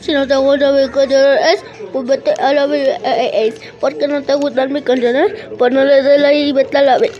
Si no te gusta mi canciones, pues vete a la B. ¿Por qué no te gustan mis canciones? Pues no le des la y vete a la B.